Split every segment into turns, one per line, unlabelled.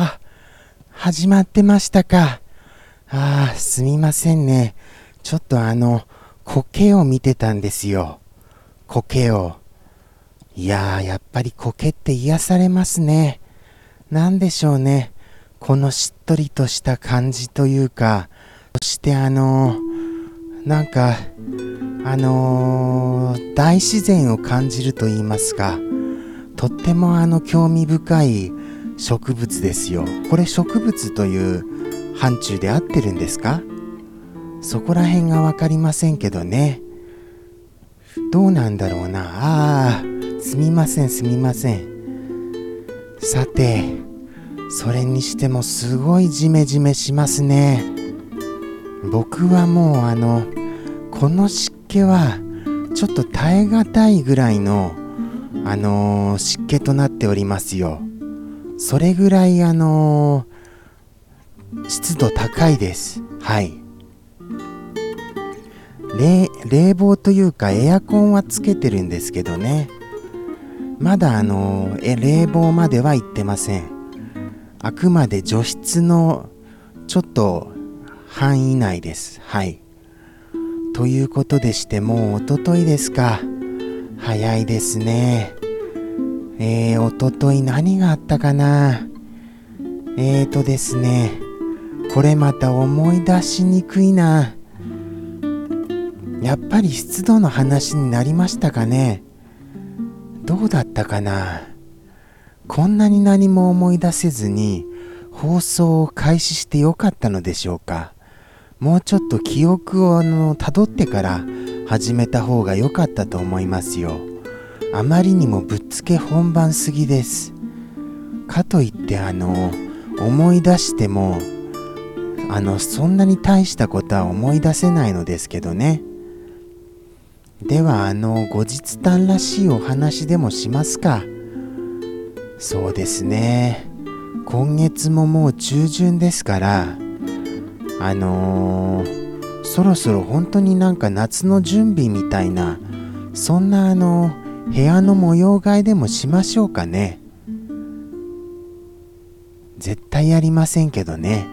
あ始まってましたか。ああ、すみませんね。ちょっとあの、苔を見てたんですよ。苔を。いやー、やっぱり苔って癒されますね。なんでしょうね。このしっとりとした感じというか、そしてあのー、なんか、あのー、大自然を感じると言いますか、とってもあの興味深い植物ですよ。これ植物という範疇で合ってるんですか？そこら辺がわかりませんけどね。どうなんだろうな？ああ、すみませんすみません。さて、それにしてもすごいジメジメしますね。僕はもうあの、この湿気はちょっと耐え難いぐらいのあのー、湿気となっておりますよ。それぐらいあのー、湿度高いです。はい。冷冷房というかエアコンはつけてるんですけどね。まだあのー、え冷房までは行ってません。あくまで除湿のちょっと範囲内です。はい。ということでしてもうおとといですか。早いですね。えー、おととい何があったかな？えーとですね、これまた思い出しにくいな。やっぱり湿度の話になりましたかね？どうだったかな？こんなに何も思い出せずに放送を開始してよかったのでしょうか？もうちょっと記憶をたどってから始めた方が良かったと思いますよ。あまりにもぶっつけ本番すぎです。かといってあの、思い出しても、あの、そんなに大したことは思い出せないのですけどね。ではあの、後日談らしいお話でもしますか。そうですね。今月ももう中旬ですから、あのーそろそろ本当になんか夏の準備みたいなそんなあの部屋の模様替えでもしましょうかね。絶対やりませんけどね。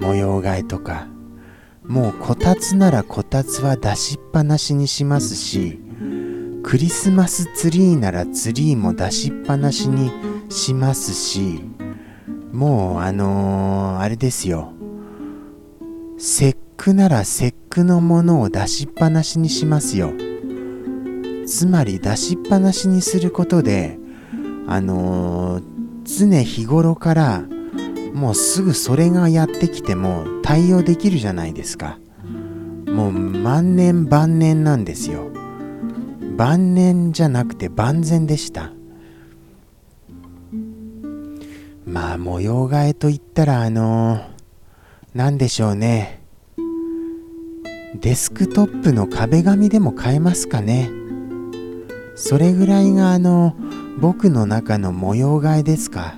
模様替えとか。もうこたつならこたつは出しっぱなしにしますしクリスマスツリーならツリーも出しっぱなしにしますしもうあのー、あれですよ。節句なら節句のものを出しっぱなしにしますよ。つまり出しっぱなしにすることで、あのー、常日頃からもうすぐそれがやってきても対応できるじゃないですか。もう万年万年なんですよ。晩年じゃなくて万全でした。まあ模様替えといったらあのー、何でしょうね。デスクトップの壁紙でも変えますかねそれぐらいがあの僕の中の模様替えですか。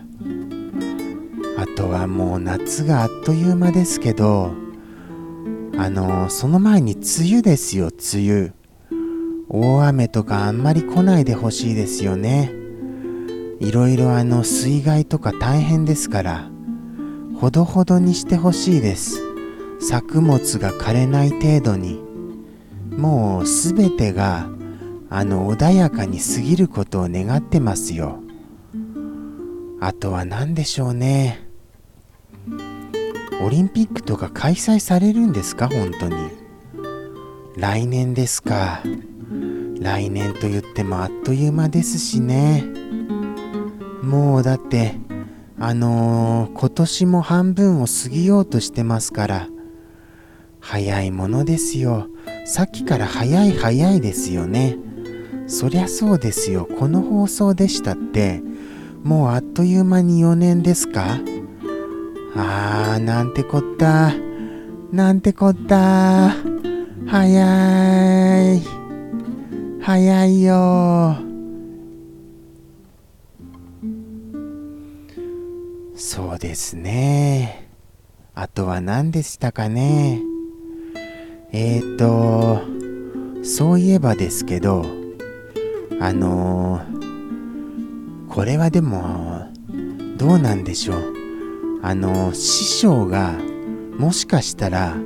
あとはもう夏があっという間ですけどあのその前に梅雨ですよ梅雨。大雨とかあんまり来ないでほしいですよね。いろいろあの水害とか大変ですからほどほどにしてほしいです。作物が枯れない程度に。もうすべてがあの穏やかに過ぎることを願ってますよ。あとは何でしょうね。オリンピックとか開催されるんですか？本当に。来年ですか。来年と言ってもあっという間ですしね。もうだってあのー、今年も半分を過ぎようとしてますから早いものですよ。さっきから早い早いですよね。そりゃそうですよ。この放送でしたって、もうあっという間に4年ですか？あー、なんてこった。なんてこった。早い。早いよ。そうですね。あとは何でしたかね？えーと、そういえばですけど、あのー、これはでも、どうなんでしょう。あの師匠がもしかしたら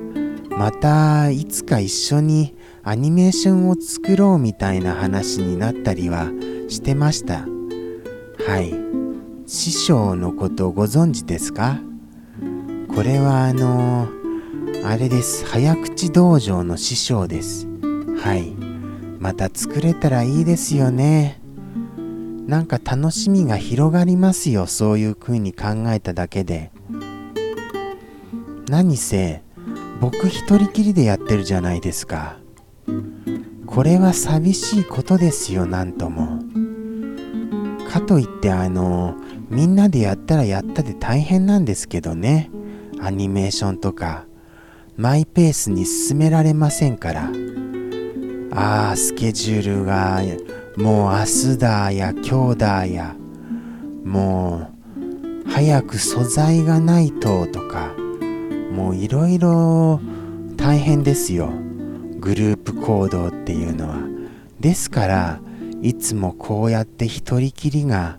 またいつか一緒にアニメーションを作ろうみたいな話になったりはしてました。はい。師匠のことご存知ですか？これはあのあれです。早口道場の師匠です。はい。また作れたらいいですよね。なんか楽しみが広がりますよ。そういう風に考えただけで。何せ僕一人きりでやってるじゃないですか。これは寂しいことですよなんとも。かといってあのみんなでやったらやったで大変なんですけどね。アニメーションとかマイペースに進められませんから。ああスケジュールがもう明日だや今日だや。もう早く素材がないととか。もういろいろ大変ですよ。グループ行動っていうのは。ですからいつもこうやって一人きりが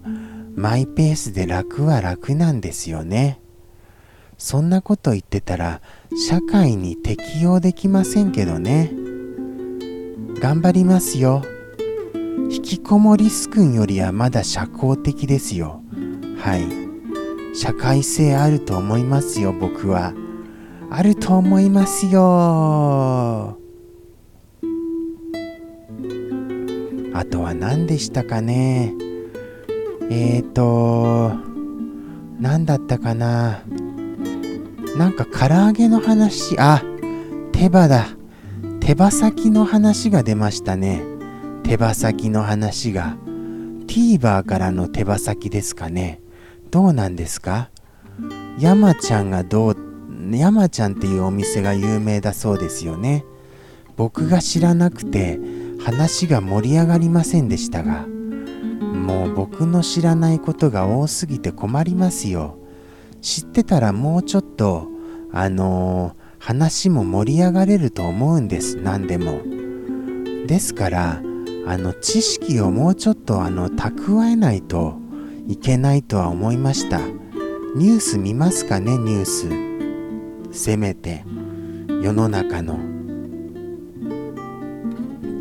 マイペースで楽は楽なんですよね。そんなこと言ってたら社会に適応できませんけどね。頑張りますよ。引きこもりすくんよりはまだ社交的ですよ。はい。社会性あると思いますよ僕は。あると思いますよ。あとは何でしたかね。えーと何だったかな。なんか唐揚げの話。あ手羽だ。手羽先の話が出ましたね。手羽先の話が。TVer からの手羽先ですかね。どうなんですか？山ちゃんがどう山ちゃんっていうお店が有名だそうですよね。僕が知らなくて話が盛り上がりませんでしたが。もう僕の知らないことが多すぎて困りますよ。知ってたらもうちょっとあのー、話も盛り上がれると思うんです。何でも。ですからあの知識をもうちょっとあの蓄えないといけないとは思いました。ニュース見ますかねニュース。せめて世の中の。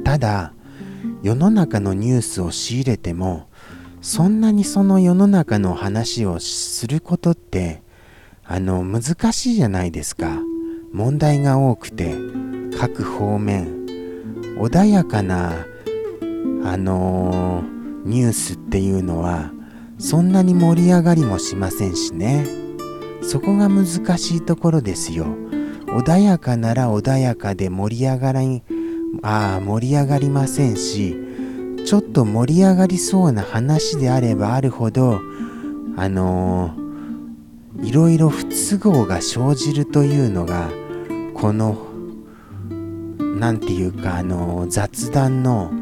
ただ世の中のニュースを仕入れてもそんなにその世の中の話をすることってあの難しいじゃないですか。問題が多くて各方面穏やかなあのー、ニュースっていうのはそんなに盛り上がりもしませんしね。そこが難しいところですよ。穏やかなら穏やかで盛り上がらんああ盛り上がりませんしちょっと盛り上がりそうな話であればあるほどあのー、いろいろ不都合が生じるというのがこの何て言うかあの、雑談の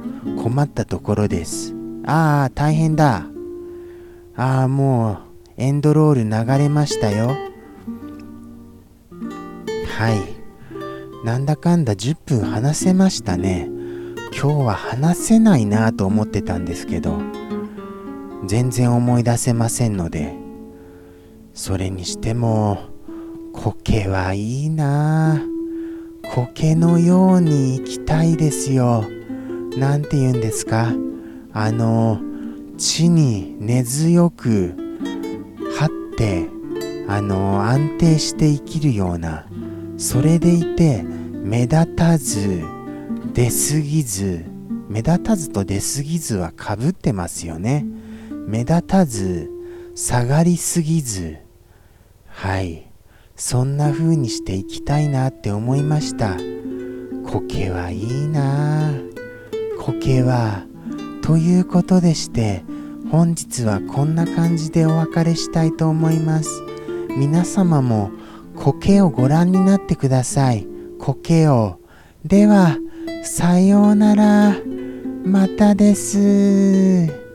困ったところです。ああ大変だ。ああもうエンドロール流れましたよ。はい。なんだかんだ10分話せましたね。今日は話せないなと思ってたんですけど全然思い出せませんのでそれにしても苔はいいな。苔のように生きたいですよ。なんて言うんですか？あの地に根強く張ってあの安定して生きるようなそれでいて目立たず出すぎず目立たずと出すぎずはかぶってますよね。目立たず下がりすぎず。はい。そんな風にしていきたいなって思いました苔はいいな苔はということでして本日はこんな感じでお別れしたいと思います皆様も苔をご覧になってください。苔を。では、さようなら。またです。